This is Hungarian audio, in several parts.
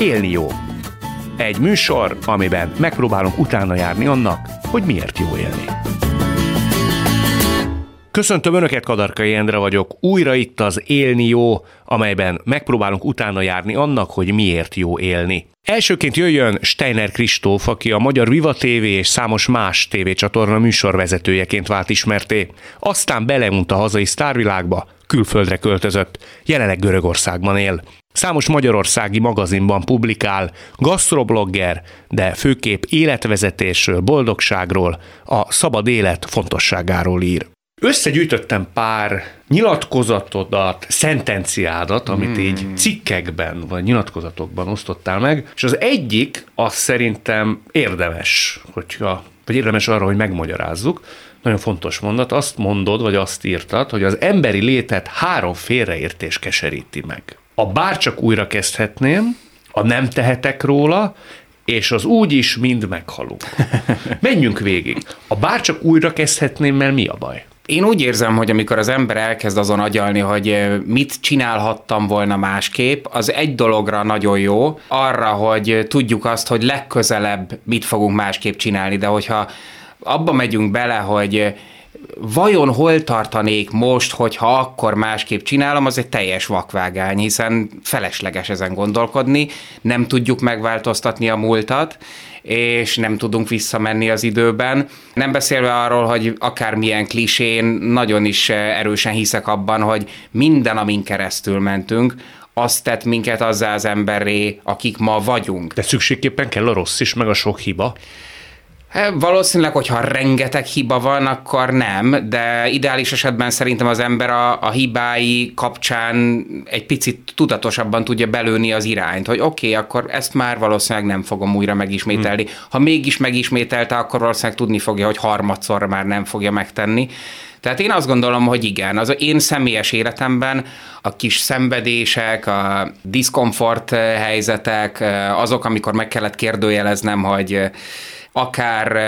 Élni jó. Egy műsor, amiben megpróbálunk utána járni annak, hogy miért jó élni. Köszöntöm Önöket, Kadarkai Endre vagyok. Újra itt az Élni jó, amelyben megpróbálunk utána járni annak, hogy miért jó élni. Elsőként jöjjön Steiner Kristóf, aki a Magyar Viva TV és számos más tévécsatorna műsorvezetőjeként vált ismerté. Aztán belemunt a hazai sztárvilágba, külföldre költözött, jelenleg Görögországban él. Számos magyarországi magazinban publikál, gasztroblogger, de főképp életvezetésről, boldogságról, a szabad élet fontosságáról ír. Összegyűjtöttem pár nyilatkozatodat, szentenciádat, amit mm. így cikkekben vagy nyilatkozatokban osztottál meg, és az egyik az szerintem érdemes, hogyha, vagy érdemes arra, hogy megmagyarázzuk, nagyon fontos mondat, azt mondod, vagy azt írtad, hogy az emberi létet három félreértés keseríti meg. A bárcsak újra kezdhetném, a nem tehetek róla, és az úgy is mind meghalunk. Menjünk végig. A bárcsak újra kezdhetném, mert mi a baj? Én úgy érzem, hogy amikor az ember elkezd azon agyalni, hogy mit csinálhattam volna másképp, az egy dologra nagyon jó, arra, hogy tudjuk azt, hogy legközelebb mit fogunk másképp csinálni, de hogyha abba megyünk bele, hogy vajon hol tartanék most, hogyha akkor másképp csinálom, az egy teljes vakvágány, hiszen felesleges ezen gondolkodni, nem tudjuk megváltoztatni a múltat, és nem tudunk visszamenni az időben. Nem beszélve arról, hogy akármilyen klisén, nagyon is erősen hiszek abban, hogy minden, amin keresztül mentünk, azt tett minket azzá az emberré, akik ma vagyunk. De szükségképpen kell a rossz is, meg a sok hiba? Valószínűleg, hogyha rengeteg hiba van, akkor nem, de ideális esetben szerintem az ember a, a hibái kapcsán egy picit tudatosabban tudja belőni az irányt, hogy oké, okay, akkor ezt már valószínűleg nem fogom újra megismételni. Hmm. Ha mégis megismételte, akkor valószínűleg tudni fogja, hogy harmadszor már nem fogja megtenni. Tehát én azt gondolom, hogy igen, az én személyes életemben a kis szenvedések, a diszkomfort helyzetek, azok, amikor meg kellett kérdőjeleznem, hogy akár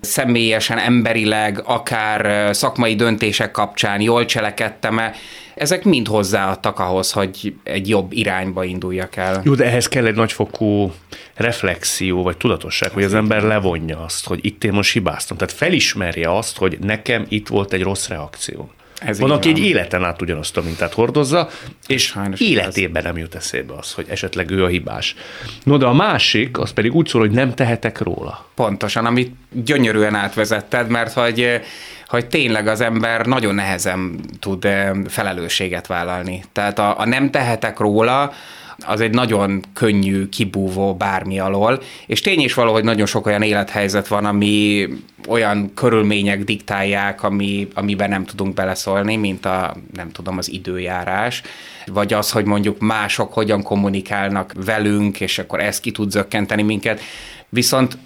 személyesen, emberileg, akár szakmai döntések kapcsán jól cselekedtem-e, ezek mind hozzáadtak ahhoz, hogy egy jobb irányba induljak el. Jó, de ehhez kell egy nagyfokú reflexió, vagy tudatosság, hogy az ember levonja azt, hogy itt én most hibáztam. Tehát felismerje azt, hogy nekem itt volt egy rossz reakció. Ez van, aki van. egy életen át ugyanazt a mintát hordozza, és Sajnos életében ez. nem jut eszébe az, hogy esetleg ő a hibás. No, de a másik, az pedig úgy szól, hogy nem tehetek róla. Pontosan, amit gyönyörűen átvezetted, mert hogy hogy tényleg az ember nagyon nehezen tud eh, felelősséget vállalni. Tehát a, a nem tehetek róla, az egy nagyon könnyű kibúvó bármi alól, és tény is való, hogy nagyon sok olyan élethelyzet van, ami olyan körülmények diktálják, ami, amiben nem tudunk beleszólni, mint a, nem tudom, az időjárás, vagy az, hogy mondjuk mások hogyan kommunikálnak velünk, és akkor ez ki tud zökkenteni minket. Viszont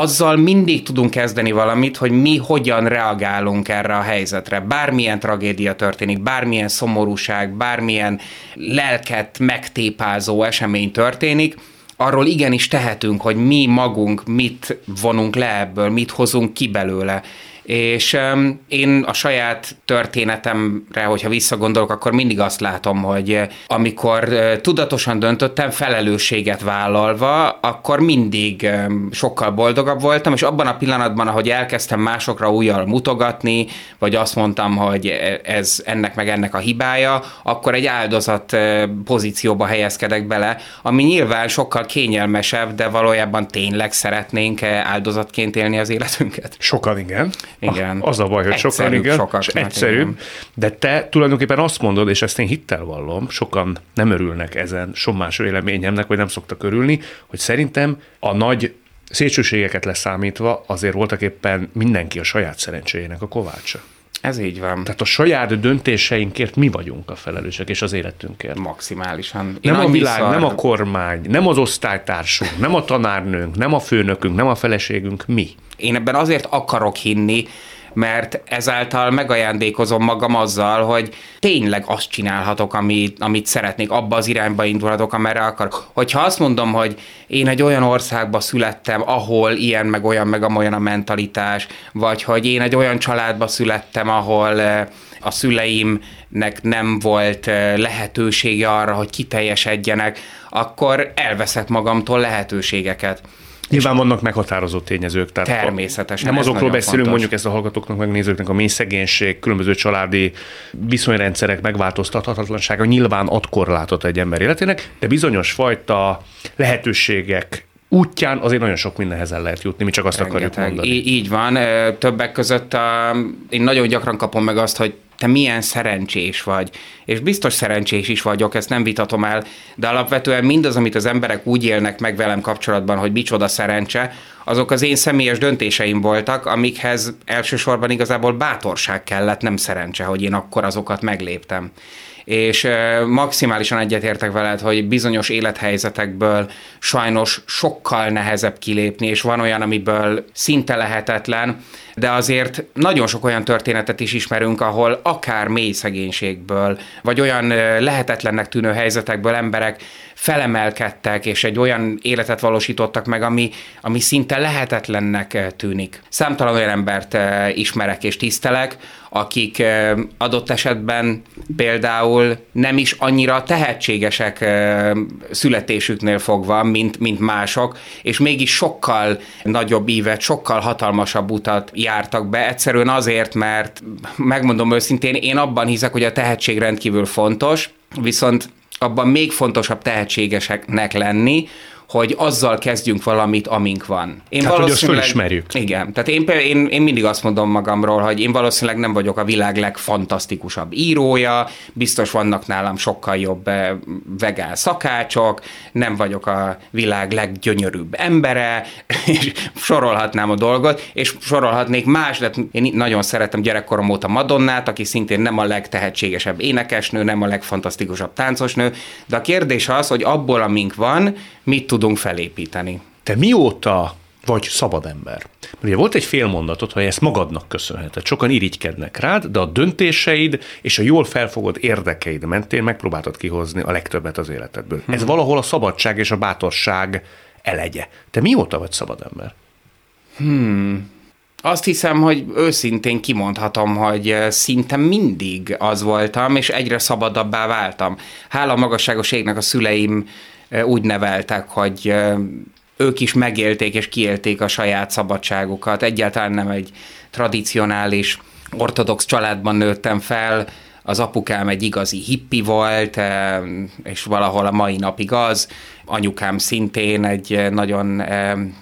azzal mindig tudunk kezdeni valamit, hogy mi hogyan reagálunk erre a helyzetre. Bármilyen tragédia történik, bármilyen szomorúság, bármilyen lelket megtépázó esemény történik, arról igenis tehetünk, hogy mi magunk mit vonunk le ebből, mit hozunk ki belőle. És um, én a saját történetemre, hogyha visszagondolok, akkor mindig azt látom, hogy eh, amikor uh, tudatosan döntöttem, felelősséget vállalva, akkor mindig um, sokkal boldogabb voltam, és abban a pillanatban, ahogy elkezdtem másokra újjal mutogatni, vagy azt mondtam, hogy e, ez ennek meg ennek a hibája, akkor egy áldozat uh, pozícióba helyezkedek bele, ami nyilván sokkal kényelmesebb, de valójában tényleg szeretnénk áldozatként élni az életünket. Sokan igen. Igen. Az a baj, hogy sokan, igen, és egyszerűbb, igen. de te tulajdonképpen azt mondod, és ezt én hittel vallom, sokan nem örülnek ezen sommás véleményemnek, vagy nem szoktak örülni, hogy szerintem a nagy szélsőségeket leszámítva azért voltak éppen mindenki a saját szerencséjének a kovácsa. Ez így van. Tehát a saját döntéseinkért mi vagyunk a felelősek, és az életünkért. Maximálisan. Én nem a világ, szar... nem a kormány, nem az osztálytársunk, nem a tanárnőnk, nem a főnökünk, nem a feleségünk, mi. Én ebben azért akarok hinni, mert ezáltal megajándékozom magam azzal, hogy tényleg azt csinálhatok, amit, amit szeretnék, abba az irányba indulhatok, amerre akarok. Hogyha azt mondom, hogy én egy olyan országba születtem, ahol ilyen, meg olyan, meg amolyan a mentalitás, vagy hogy én egy olyan családba születtem, ahol eh, a szüleimnek nem volt lehetősége arra, hogy kiteljesedjenek, akkor elveszek magamtól lehetőségeket. Nyilván vannak meghatározó tényezők. Tehát Természetesen. Nem azokról beszélünk, fontos. mondjuk ezt a hallgatóknak, megnézőknek, a mély szegénység, különböző családi viszonyrendszerek megváltoztathatatlansága nyilván ad korlátot egy ember életének, de bizonyos fajta lehetőségek útján azért nagyon sok mindenhez el lehet jutni, mi csak azt Rengeteg. akarjuk mondani. Í- így van, többek között a, én nagyon gyakran kapom meg azt, hogy te milyen szerencsés vagy. És biztos szerencsés is vagyok, ezt nem vitatom el, de alapvetően mindaz, amit az emberek úgy élnek meg velem kapcsolatban, hogy micsoda szerencse, azok az én személyes döntéseim voltak, amikhez elsősorban igazából bátorság kellett, nem szerencse, hogy én akkor azokat megléptem és maximálisan egyetértek veled, hogy bizonyos élethelyzetekből sajnos sokkal nehezebb kilépni, és van olyan, amiből szinte lehetetlen, de azért nagyon sok olyan történetet is ismerünk, ahol akár mély szegénységből, vagy olyan lehetetlennek tűnő helyzetekből emberek felemelkedtek, és egy olyan életet valósítottak meg, ami, ami szinte lehetetlennek tűnik. Számtalan olyan embert ismerek és tisztelek, akik adott esetben például nem is annyira tehetségesek születésüknél fogva, mint, mint mások, és mégis sokkal nagyobb ívet, sokkal hatalmasabb utat jártak be, egyszerűen azért, mert megmondom őszintén, én abban hiszek, hogy a tehetség rendkívül fontos, viszont abban még fontosabb tehetségeseknek lenni, hogy azzal kezdjünk valamit, amink van. Én hát, valószínűleg, hogy ismerjük. Igen, tehát én, én, én mindig azt mondom magamról, hogy én valószínűleg nem vagyok a világ legfantasztikusabb írója, biztos vannak nálam sokkal jobb eh, vegán szakácsok, nem vagyok a világ leggyönyörűbb embere, és sorolhatnám a dolgot, és sorolhatnék más, de én nagyon szeretem gyerekkorom óta Madonnát, aki szintén nem a legtehetségesebb énekesnő, nem a legfantasztikusabb táncosnő, de a kérdés az, hogy abból, amink van, mit tudunk felépíteni. Te mióta vagy szabad ember? Ugye volt egy fél mondatot, hogy ezt magadnak köszönheted. Sokan irigykednek rád, de a döntéseid és a jól felfogott érdekeid mentén megpróbáltad kihozni a legtöbbet az életedből. Hmm. Ez valahol a szabadság és a bátorság elegye. Te mióta vagy szabad ember? Hmm. Azt hiszem, hogy őszintén kimondhatom, hogy szinte mindig az voltam, és egyre szabadabbá váltam. Hála magasságos égnek a szüleim úgy neveltek, hogy ők is megélték és kiélték a saját szabadságukat. Egyáltalán nem egy tradicionális ortodox családban nőttem fel, az apukám egy igazi hippi volt, és valahol a mai napig az. Anyukám szintén egy nagyon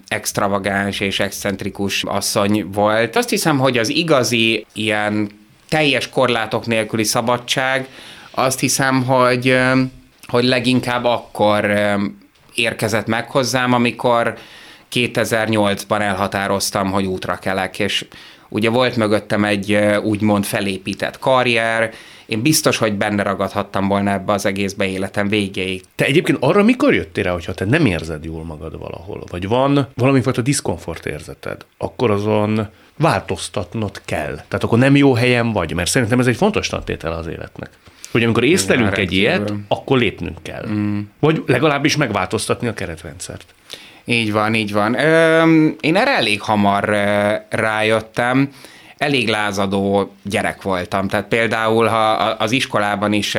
extravagáns és excentrikus asszony volt. Azt hiszem, hogy az igazi ilyen teljes korlátok nélküli szabadság, azt hiszem, hogy hogy leginkább akkor érkezett meg hozzám, amikor 2008-ban elhatároztam, hogy útra kelek, és ugye volt mögöttem egy úgymond felépített karrier, én biztos, hogy benne ragadhattam volna ebbe az egészbe életem végéig. Te egyébként arra mikor jöttél rá, hogyha te nem érzed jól magad valahol, vagy van valami fajta diszkomfort érzeted, akkor azon változtatnod kell. Tehát akkor nem jó helyen vagy, mert szerintem ez egy fontos tantétel az életnek hogy amikor észlelünk egy ilyet, akkor lépnünk kell. Mm. Vagy legalábbis megváltoztatni a keretrendszert. Így van, így van. Én erre elég hamar rájöttem, elég lázadó gyerek voltam. Tehát például, ha az iskolában is,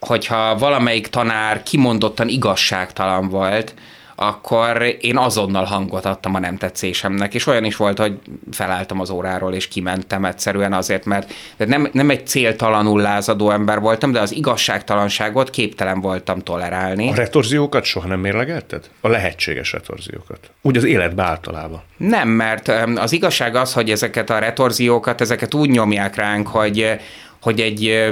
hogyha valamelyik tanár kimondottan igazságtalan volt, akkor én azonnal hangot adtam a nem tetszésemnek, és olyan is volt, hogy felálltam az óráról, és kimentem egyszerűen azért, mert nem, nem egy céltalanul lázadó ember voltam, de az igazságtalanságot képtelen voltam tolerálni. A retorziókat soha nem mérlegelted? A lehetséges retorziókat. Úgy az életbe általában. Nem, mert az igazság az, hogy ezeket a retorziókat, ezeket úgy nyomják ránk, hogy hogy egy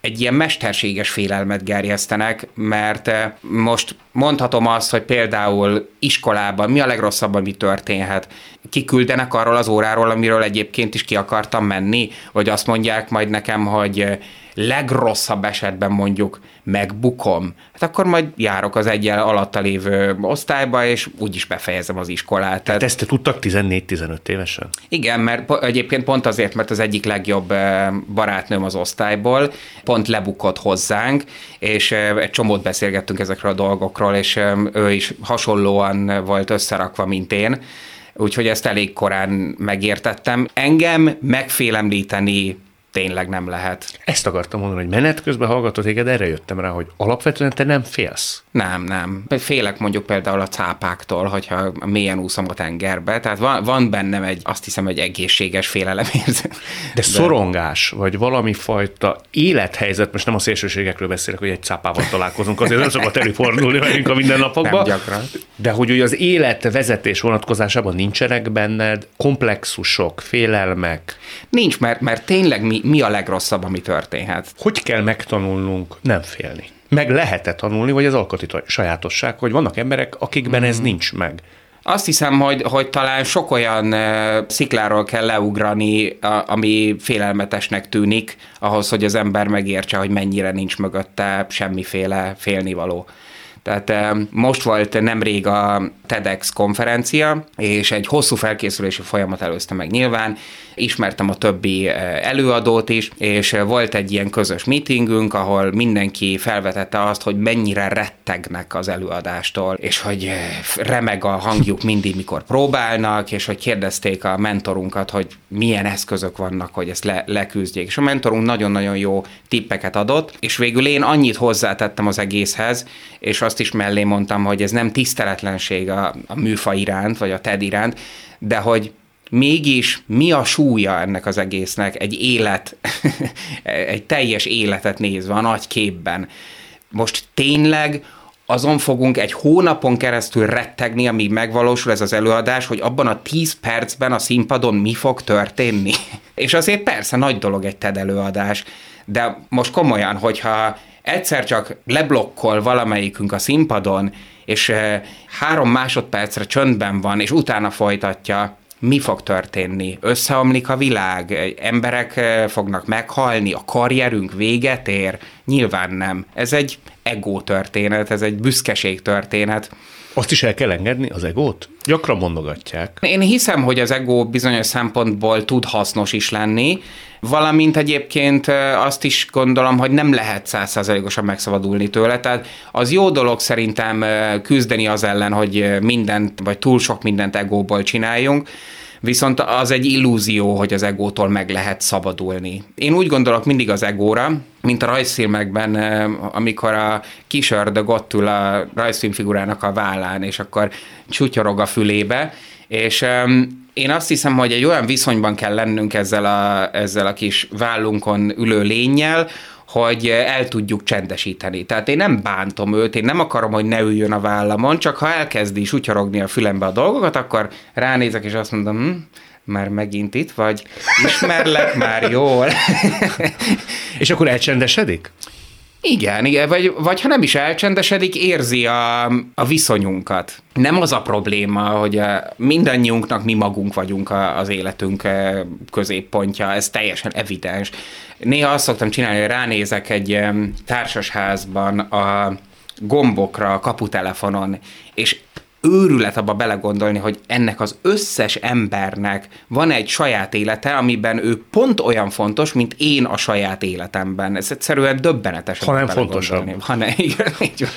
egy ilyen mesterséges félelmet gerjesztenek, mert eh, most mondhatom azt, hogy például iskolában mi a legrosszabb, ami történhet. Kiküldenek arról az óráról, amiről egyébként is ki akartam menni, vagy azt mondják majd nekem, hogy eh, legrosszabb esetben mondjuk megbukom, hát akkor majd járok az egyel alatta lévő osztályba, és úgyis befejezem az iskolát. Tehát ezt te tudtak 14-15 évesen? Igen, mert egyébként pont azért, mert az egyik legjobb eh, barátnőm az osztályból pont lebukott hozzánk, és eh, egy csomót beszélgettünk ezekről a dolgokról, és eh, ő is hasonlóan volt összerakva, mint én, úgyhogy ezt elég korán megértettem. Engem megfélemlíteni tényleg nem lehet. Ezt akartam mondani, hogy menet közben hallgatod téged, erre jöttem rá, hogy alapvetően te nem félsz. Nem, nem. Félek mondjuk például a cápáktól, hogyha mélyen úszom a tengerbe, tehát van, van bennem egy, azt hiszem, egy egészséges félelemérzet. De, De szorongás, vagy valami fajta élethelyzet, most nem a szélsőségekről beszélek, hogy egy cápával találkozunk, azért nem szokott előfordulni velünk a mindennapokban. Nem gyakran. De hogy ugye az életvezetés vonatkozásában nincsenek benned komplexusok, félelmek. Nincs, mert, mert tényleg mi, mi a legrosszabb, ami történhet? Hogy kell megtanulnunk nem félni? Meg lehet-e tanulni, vagy az alkati sajátosság, hogy vannak emberek, akikben ez nincs meg? Azt hiszem, hogy, hogy talán sok olyan szikláról kell leugrani, ami félelmetesnek tűnik, ahhoz, hogy az ember megértse, hogy mennyire nincs mögötte semmiféle félnivaló. Tehát most volt nemrég a TEDx konferencia, és egy hosszú felkészülési folyamat előzte meg nyilván, ismertem a többi előadót is, és volt egy ilyen közös meetingünk, ahol mindenki felvetette azt, hogy mennyire rettegnek az előadástól, és hogy remeg a hangjuk mindig, mikor próbálnak, és hogy kérdezték a mentorunkat, hogy milyen eszközök vannak, hogy ezt le, leküzdjék. És a mentorunk nagyon-nagyon jó tippeket adott, és végül én annyit hozzátettem az egészhez, és azt is mellé mondtam, hogy ez nem tiszteletlenség a, a műfa iránt, vagy a TED iránt, de hogy mégis mi a súlya ennek az egésznek egy élet, egy teljes életet nézve a nagy képben. Most tényleg azon fogunk egy hónapon keresztül rettegni, amíg megvalósul ez az előadás, hogy abban a 10 percben a színpadon mi fog történni. És azért persze nagy dolog egy TED előadás, de most komolyan, hogyha egyszer csak leblokkol valamelyikünk a színpadon, és eh, három másodpercre csöndben van, és utána folytatja, mi fog történni? Összeomlik a világ? Emberek eh, fognak meghalni? A karrierünk véget ér? Nyilván nem. Ez egy ego történet, ez egy büszkeség történet. Azt is el kell engedni, az egót? Gyakran mondogatják. Én hiszem, hogy az ego bizonyos szempontból tud hasznos is lenni, valamint egyébként azt is gondolom, hogy nem lehet százszázalékosan megszabadulni tőle, tehát az jó dolog szerintem küzdeni az ellen, hogy mindent, vagy túl sok mindent egóból csináljunk, Viszont az egy illúzió, hogy az egótól meg lehet szabadulni. Én úgy gondolok mindig az egóra, mint a rajzfilmekben, amikor a kis ördög ott ül a rajzfilmfigurának a vállán, és akkor csutyorog a fülébe, és én azt hiszem, hogy egy olyan viszonyban kell lennünk ezzel a, ezzel a kis vállunkon ülő lényel, hogy el tudjuk csendesíteni. Tehát én nem bántom őt, én nem akarom, hogy ne üljön a vállamon, csak ha elkezdi sutyorogni a fülembe a dolgokat, akkor ránézek, és azt mondom, hm, már megint itt vagy, ismerlek már jól. és akkor elcsendesedik? Igen, igen vagy, vagy ha nem is elcsendesedik, érzi a, a viszonyunkat. Nem az a probléma, hogy mindannyiunknak mi magunk vagyunk az életünk középpontja, ez teljesen evidens. Néha azt szoktam csinálni, hogy ránézek egy társasházban a gombokra a kaputelefonon, és őrület abba belegondolni, hogy ennek az összes embernek van egy saját élete, amiben ő pont olyan fontos, mint én a saját életemben. Ez egyszerűen döbbenetes. Ha nem fontosabb. Ha ne, igen, így van.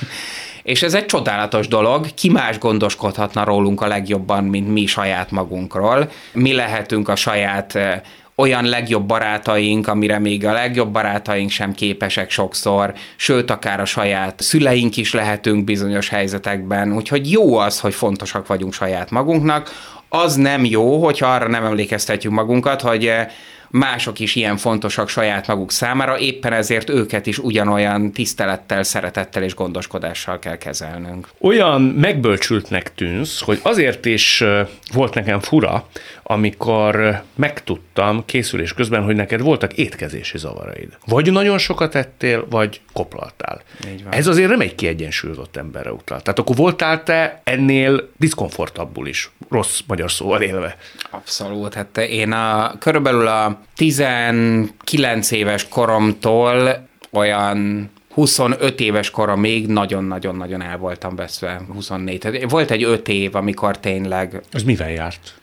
És ez egy csodálatos dolog, ki más gondoskodhatna rólunk a legjobban, mint mi saját magunkról. Mi lehetünk a saját eh, olyan legjobb barátaink, amire még a legjobb barátaink sem képesek sokszor, sőt, akár a saját szüleink is lehetünk bizonyos helyzetekben, úgyhogy jó az, hogy fontosak vagyunk saját magunknak, az nem jó, hogyha arra nem emlékeztetjük magunkat, hogy eh, mások is ilyen fontosak saját maguk számára, éppen ezért őket is ugyanolyan tisztelettel, szeretettel és gondoskodással kell kezelnünk. Olyan megbölcsültnek tűnsz, hogy azért is volt nekem fura, amikor megtudtam készülés közben, hogy neked voltak étkezési zavaraid. Vagy nagyon sokat ettél, vagy koplaltál. Ez azért nem egy kiegyensúlyozott emberre utal. Tehát akkor voltál te ennél diszkomfortabbul is, rossz magyar szóval élve. Abszolút. Hát én a, körülbelül a 19 éves koromtól olyan 25 éves kora még nagyon-nagyon-nagyon el voltam veszve, 24. Volt egy 5 év, amikor tényleg... Ez mivel járt?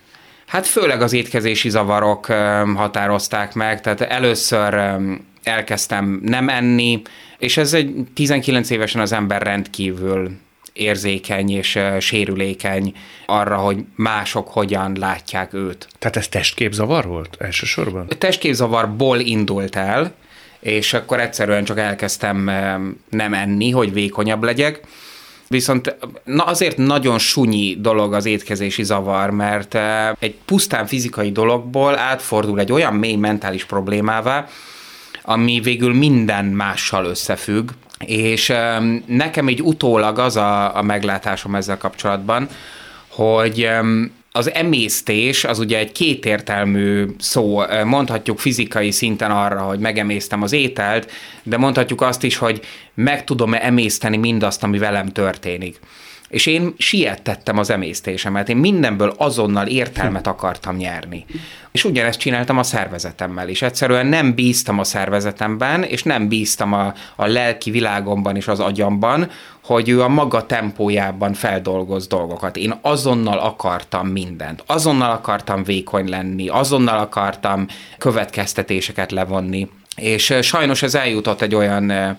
Hát főleg az étkezési zavarok határozták meg, tehát először elkezdtem nem enni, és ez egy 19 évesen az ember rendkívül érzékeny és sérülékeny arra, hogy mások hogyan látják őt. Tehát ez testképzavar volt elsősorban? Testképzavarból indult el, és akkor egyszerűen csak elkezdtem nem enni, hogy vékonyabb legyek. Viszont na azért nagyon sunyi dolog az étkezési zavar, mert egy pusztán fizikai dologból átfordul egy olyan mély mentális problémává, ami végül minden mással összefügg, és nekem így utólag az a, a meglátásom ezzel kapcsolatban, hogy az emésztés az ugye egy kétértelmű szó, mondhatjuk fizikai szinten arra, hogy megemésztem az ételt, de mondhatjuk azt is, hogy meg tudom-e emészteni mindazt, ami velem történik és én siettettem az emésztésemet, én mindenből azonnal értelmet akartam nyerni. És ugyanezt csináltam a szervezetemmel is. Egyszerűen nem bíztam a szervezetemben, és nem bíztam a, a lelki világomban és az agyamban, hogy ő a maga tempójában feldolgoz dolgokat. Én azonnal akartam mindent. Azonnal akartam vékony lenni, azonnal akartam következtetéseket levonni. És sajnos ez eljutott egy olyan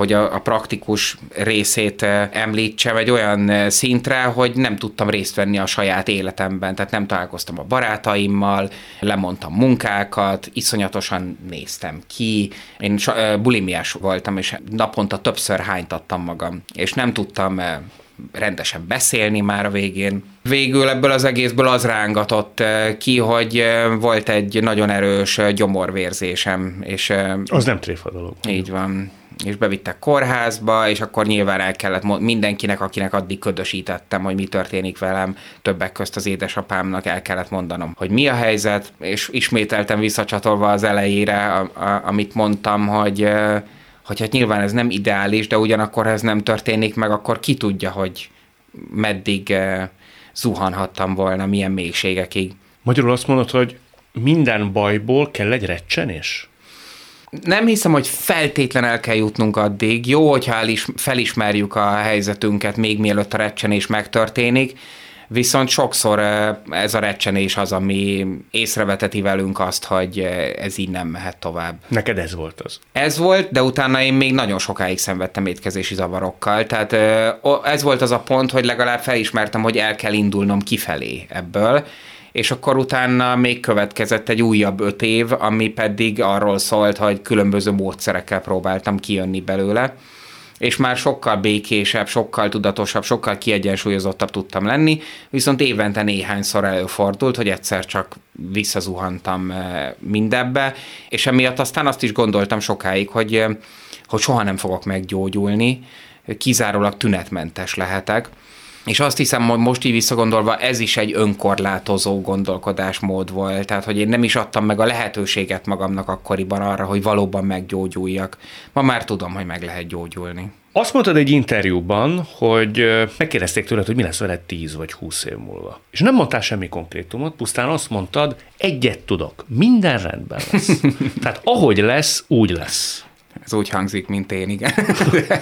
hogy a, a praktikus részét eh, említsem egy olyan eh, szintre, hogy nem tudtam részt venni a saját életemben, tehát nem találkoztam a barátaimmal, lemondtam munkákat, iszonyatosan néztem ki, én eh, bulimiás voltam, és naponta többször hánytattam magam, és nem tudtam rendesen beszélni már a végén. Végül ebből az egészből az rángatott ki, hogy volt egy nagyon erős gyomorvérzésem. És az nem tréfa dolog. Így van és bevittek kórházba, és akkor nyilván el kellett mindenkinek, akinek addig ködösítettem, hogy mi történik velem, többek közt az édesapámnak el kellett mondanom, hogy mi a helyzet, és ismételtem visszacsatolva az elejére, a, a, amit mondtam, hogy hogy hát nyilván ez nem ideális, de ugyanakkor ez nem történik meg, akkor ki tudja, hogy meddig zuhanhattam volna, milyen mélységekig. Magyarul azt mondod, hogy minden bajból kell egy recsenés? Nem hiszem, hogy feltétlen el kell jutnunk addig. Jó, hogyha elis, felismerjük a helyzetünket még mielőtt a recsenés megtörténik, viszont sokszor ez a recsenés az, ami észreveteti velünk azt, hogy ez így nem mehet tovább. Neked ez volt az? Ez volt, de utána én még nagyon sokáig szenvedtem étkezési zavarokkal, tehát ez volt az a pont, hogy legalább felismertem, hogy el kell indulnom kifelé ebből, és akkor utána még következett egy újabb öt év, ami pedig arról szólt, hogy különböző módszerekkel próbáltam kijönni belőle, és már sokkal békésebb, sokkal tudatosabb, sokkal kiegyensúlyozottabb tudtam lenni, viszont évente néhányszor előfordult, hogy egyszer csak visszazuhantam eh, mindebbe, és emiatt aztán azt is gondoltam sokáig, hogy, eh, hogy soha nem fogok meggyógyulni, kizárólag tünetmentes lehetek, és azt hiszem, hogy most így visszagondolva ez is egy önkorlátozó gondolkodásmód volt, tehát hogy én nem is adtam meg a lehetőséget magamnak akkoriban arra, hogy valóban meggyógyuljak. Ma már tudom, hogy meg lehet gyógyulni. Azt mondtad egy interjúban, hogy megkérdezték tőled, hogy mi lesz veled 10 vagy 20 év múlva. És nem mondtál semmi konkrétumot, pusztán azt mondtad, egyet tudok, minden rendben lesz. Tehát ahogy lesz, úgy lesz. Ez úgy hangzik, mint én, igen.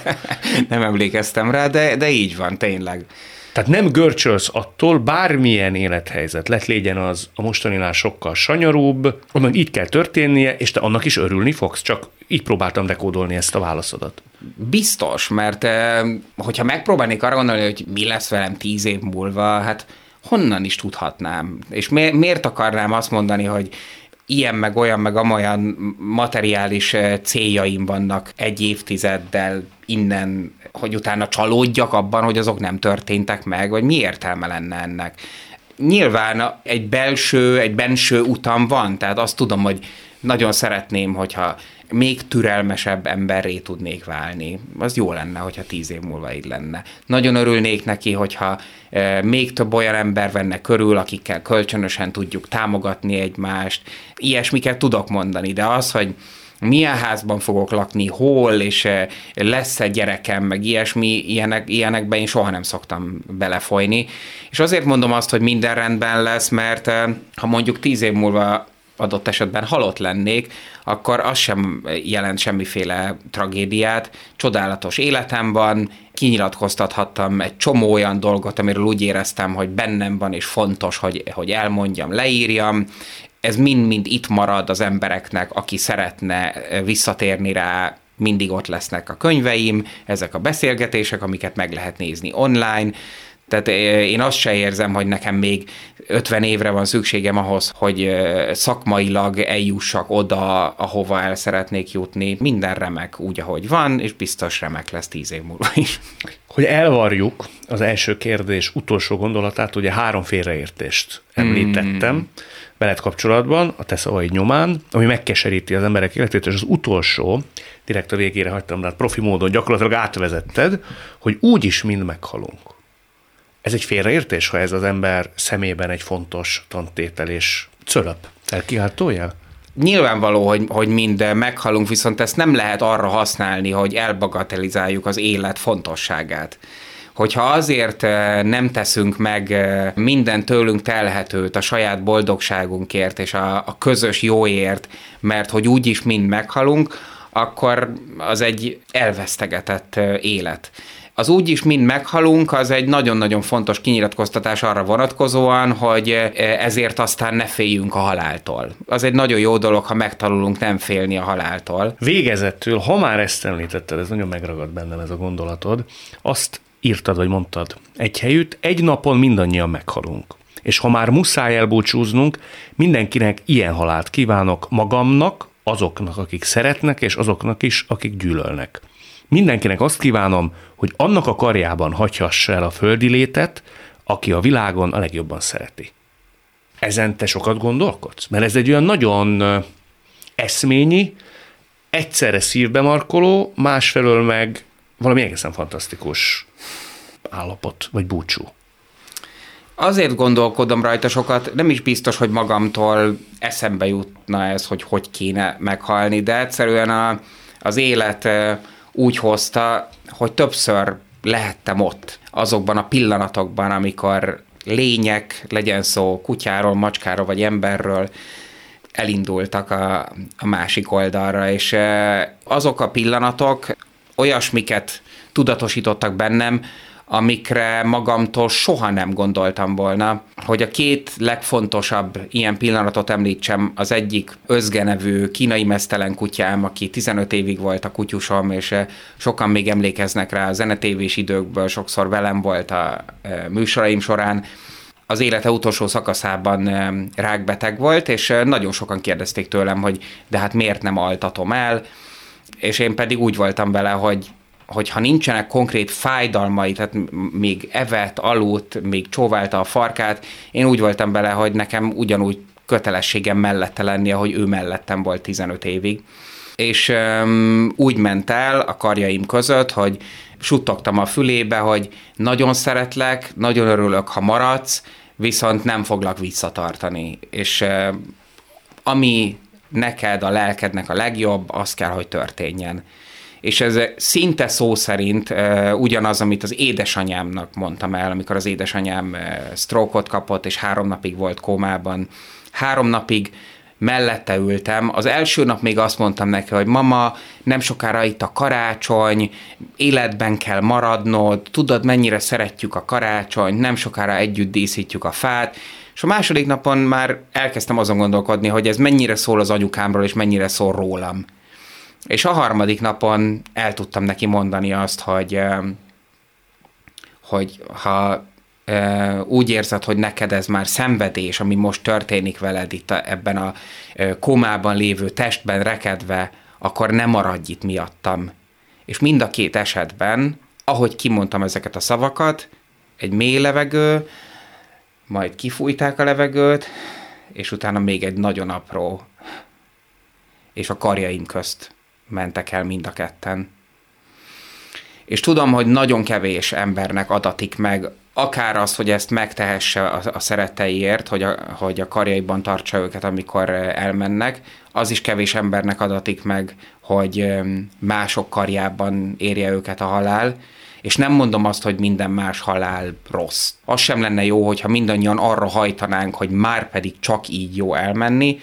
nem emlékeztem rá, de, de így van, tényleg. Tehát nem görcsölsz attól, bármilyen élethelyzet lett, legyen az a mostaninál sokkal sanyarúbb, annak így kell történnie, és te annak is örülni fogsz, csak így próbáltam dekódolni ezt a válaszodat. Biztos, mert eh, hogyha megpróbálnék arra gondolni, hogy mi lesz velem tíz év múlva, hát honnan is tudhatnám? És miért akarnám azt mondani, hogy ilyen meg olyan meg amolyan materiális céljaim vannak egy évtizeddel innen, hogy utána csalódjak abban, hogy azok nem történtek meg, vagy mi értelme lenne ennek. Nyilván egy belső, egy benső utam van, tehát azt tudom, hogy nagyon szeretném, hogyha még türelmesebb emberré tudnék válni. Az jó lenne, hogyha tíz év múlva így lenne. Nagyon örülnék neki, hogyha e, még több olyan ember venne körül, akikkel kölcsönösen tudjuk támogatni egymást. Ilyesmiket tudok mondani, de az, hogy milyen házban fogok lakni, hol, és e, lesz-e gyerekem, meg ilyesmi, ilyenek, ilyenekben én soha nem szoktam belefolyni. És azért mondom azt, hogy minden rendben lesz, mert e, ha mondjuk tíz év múlva adott esetben halott lennék, akkor az sem jelent semmiféle tragédiát. Csodálatos életem van, kinyilatkoztathattam egy csomó olyan dolgot, amiről úgy éreztem, hogy bennem van, és fontos, hogy, hogy elmondjam, leírjam. Ez mind-mind itt marad az embereknek, aki szeretne visszatérni rá, mindig ott lesznek a könyveim, ezek a beszélgetések, amiket meg lehet nézni online, tehát én azt se érzem, hogy nekem még 50 évre van szükségem ahhoz, hogy szakmailag eljussak oda, ahova el szeretnék jutni. Minden remek úgy, ahogy van, és biztos remek lesz 10 év múlva is. Hogy elvarjuk az első kérdés utolsó gondolatát, ugye három félreértést említettem mm. veled kapcsolatban, a te szavaid nyomán, ami megkeseríti az emberek életét, és az utolsó, direkt a végére hagytam, de profi módon gyakorlatilag átvezetted, hogy úgy is mind meghalunk. Ez egy félreértés, ha ez az ember szemében egy fontos tantétel és cölöp. Felkiáltójel? Nyilvánvaló, hogy, hogy mind meghalunk, viszont ezt nem lehet arra használni, hogy elbagatelizáljuk az élet fontosságát hogyha azért eh, nem teszünk meg eh, minden tőlünk telhetőt a saját boldogságunkért és a, a közös jóért, mert hogy úgyis mind meghalunk, akkor az egy elvesztegetett eh, élet az úgy is mind meghalunk, az egy nagyon-nagyon fontos kinyilatkoztatás arra vonatkozóan, hogy e, ezért aztán ne féljünk a haláltól. Az egy nagyon jó dolog, ha megtanulunk nem félni a haláltól. Végezettől, ha már ezt említetted, ez nagyon megragad bennem ez a gondolatod, azt írtad, vagy mondtad, egy helyütt, egy napon mindannyian meghalunk. És ha már muszáj elbúcsúznunk, mindenkinek ilyen halált kívánok magamnak, azoknak, akik szeretnek, és azoknak is, akik gyűlölnek. Mindenkinek azt kívánom, hogy annak a karjában hagyhassa el a földi létet, aki a világon a legjobban szereti. Ezen te sokat gondolkodsz? Mert ez egy olyan nagyon eszményi, egyszerre szívbe markoló, másfelől meg valami egészen fantasztikus állapot, vagy búcsú. Azért gondolkodom rajta sokat, nem is biztos, hogy magamtól eszembe jutna ez, hogy hogy kéne meghalni, de egyszerűen a, az élet úgy hozta, hogy többször lehettem ott, azokban a pillanatokban, amikor lények, legyen szó kutyáról, macskáról vagy emberről, elindultak a, a másik oldalra, és azok a pillanatok olyasmiket tudatosítottak bennem, amikre magamtól soha nem gondoltam volna. Hogy a két legfontosabb ilyen pillanatot említsem, az egyik Özge nevű kínai mesztelen kutyám, aki 15 évig volt a kutyusom, és eh, sokan még emlékeznek rá a zenetévés időkből, sokszor velem volt a eh, műsoraim során, az élete utolsó szakaszában eh, rákbeteg volt, és nagyon sokan kérdezték tőlem, hogy de hát miért nem altatom el, és én pedig úgy voltam vele, hogy hogyha nincsenek konkrét fájdalmai, tehát még evett, aludt, még csóválta a farkát, én úgy voltam bele, hogy nekem ugyanúgy kötelességem mellette lennie, hogy ő mellettem volt 15 évig. És um, úgy ment el a karjaim között, hogy suttogtam a fülébe, hogy nagyon szeretlek, nagyon örülök, ha maradsz, viszont nem foglak visszatartani. És uh, ami neked, a lelkednek a legjobb, az kell, hogy történjen és ez szinte szó szerint ugyanaz, amit az édesanyámnak mondtam el, amikor az édesanyám uh, sztrókot kapott, és három napig volt kómában. Három napig mellette ültem. Az első nap még azt mondtam neki, hogy mama, nem sokára itt a karácsony, életben kell maradnod, tudod, mennyire szeretjük a karácsony, nem sokára együtt díszítjük a fát, és a második napon már elkezdtem azon gondolkodni, hogy ez mennyire szól az anyukámról, és mennyire szól rólam. És a harmadik napon el tudtam neki mondani azt, hogy, hogy ha úgy érzed, hogy neked ez már szenvedés, ami most történik veled itt ebben a komában lévő testben rekedve, akkor nem maradj itt miattam. És mind a két esetben, ahogy kimondtam ezeket a szavakat, egy mély levegő, majd kifújták a levegőt, és utána még egy nagyon apró, és a karjaim közt mentek el mind a ketten. És tudom, hogy nagyon kevés embernek adatik meg akár az, hogy ezt megtehesse a, a szeretteiért, hogy a, hogy a karjaiban tartsa őket, amikor elmennek, az is kevés embernek adatik meg, hogy mások karjában érje őket a halál, és nem mondom azt, hogy minden más halál rossz. Az sem lenne jó, hogyha mindannyian arra hajtanánk, hogy már pedig csak így jó elmenni,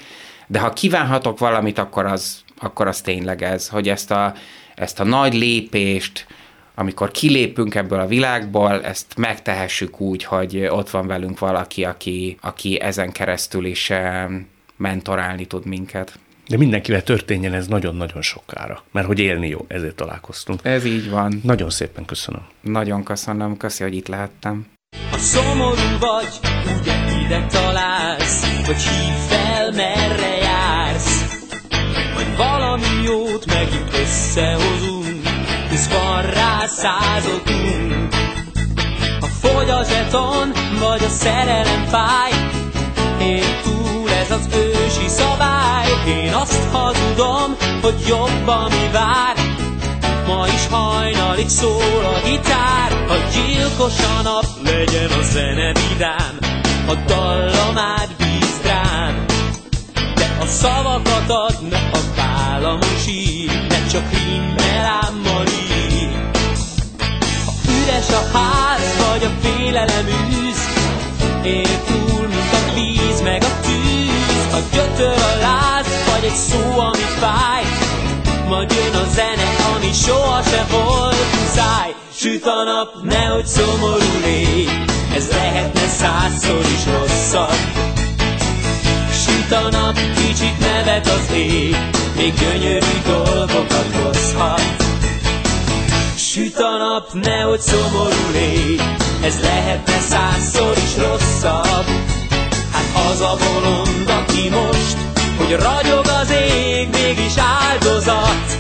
de ha kívánhatok valamit, akkor az akkor az tényleg ez, hogy ezt a, ezt a nagy lépést, amikor kilépünk ebből a világból, ezt megtehessük úgy, hogy ott van velünk valaki, aki, aki ezen keresztül is eh, mentorálni tud minket. De mindenkivel történjen ez nagyon-nagyon sokára, mert hogy élni jó, ezért találkoztunk. Ez így van. Nagyon szépen köszönöm. Nagyon köszönöm, köszi, hogy itt lehettem. Ha szomorú vagy, ugye ide találsz, vagy hív fel, merre. Vagy valami jót megint összehozunk, hisz van rá százokunk. Ha fogy az eton, vagy a szerelem fáj, én túl ez az ősi szabály. Én azt hazudom, hogy jobb, ami vár, Ma is hajnalig szól a gitár, a gyilkos a nap, legyen a zene vidám, a dallamát bíz rám. A szavakat ad, ne a vállamos ír, ne csak rimmel ám ír. Ha üres a ház, vagy a félelem űz, ér túl, mint a víz, meg a tűz, a gyötör a láz, vagy egy szó, ami fáj, majd jön a zene, ami soha se volt muszáj. Süt a nap, nehogy szomorú légy, ez lehetne százszor is rosszabb. Süt a nap, kicsit nevet az ég, még gyönyörű dolgokat hozhat. Süt a nap, nehogy szomorú légy, ez lehetne százszor is rosszabb. Hát az a bolond, aki most, hogy ragyog az ég, mégis áldozat.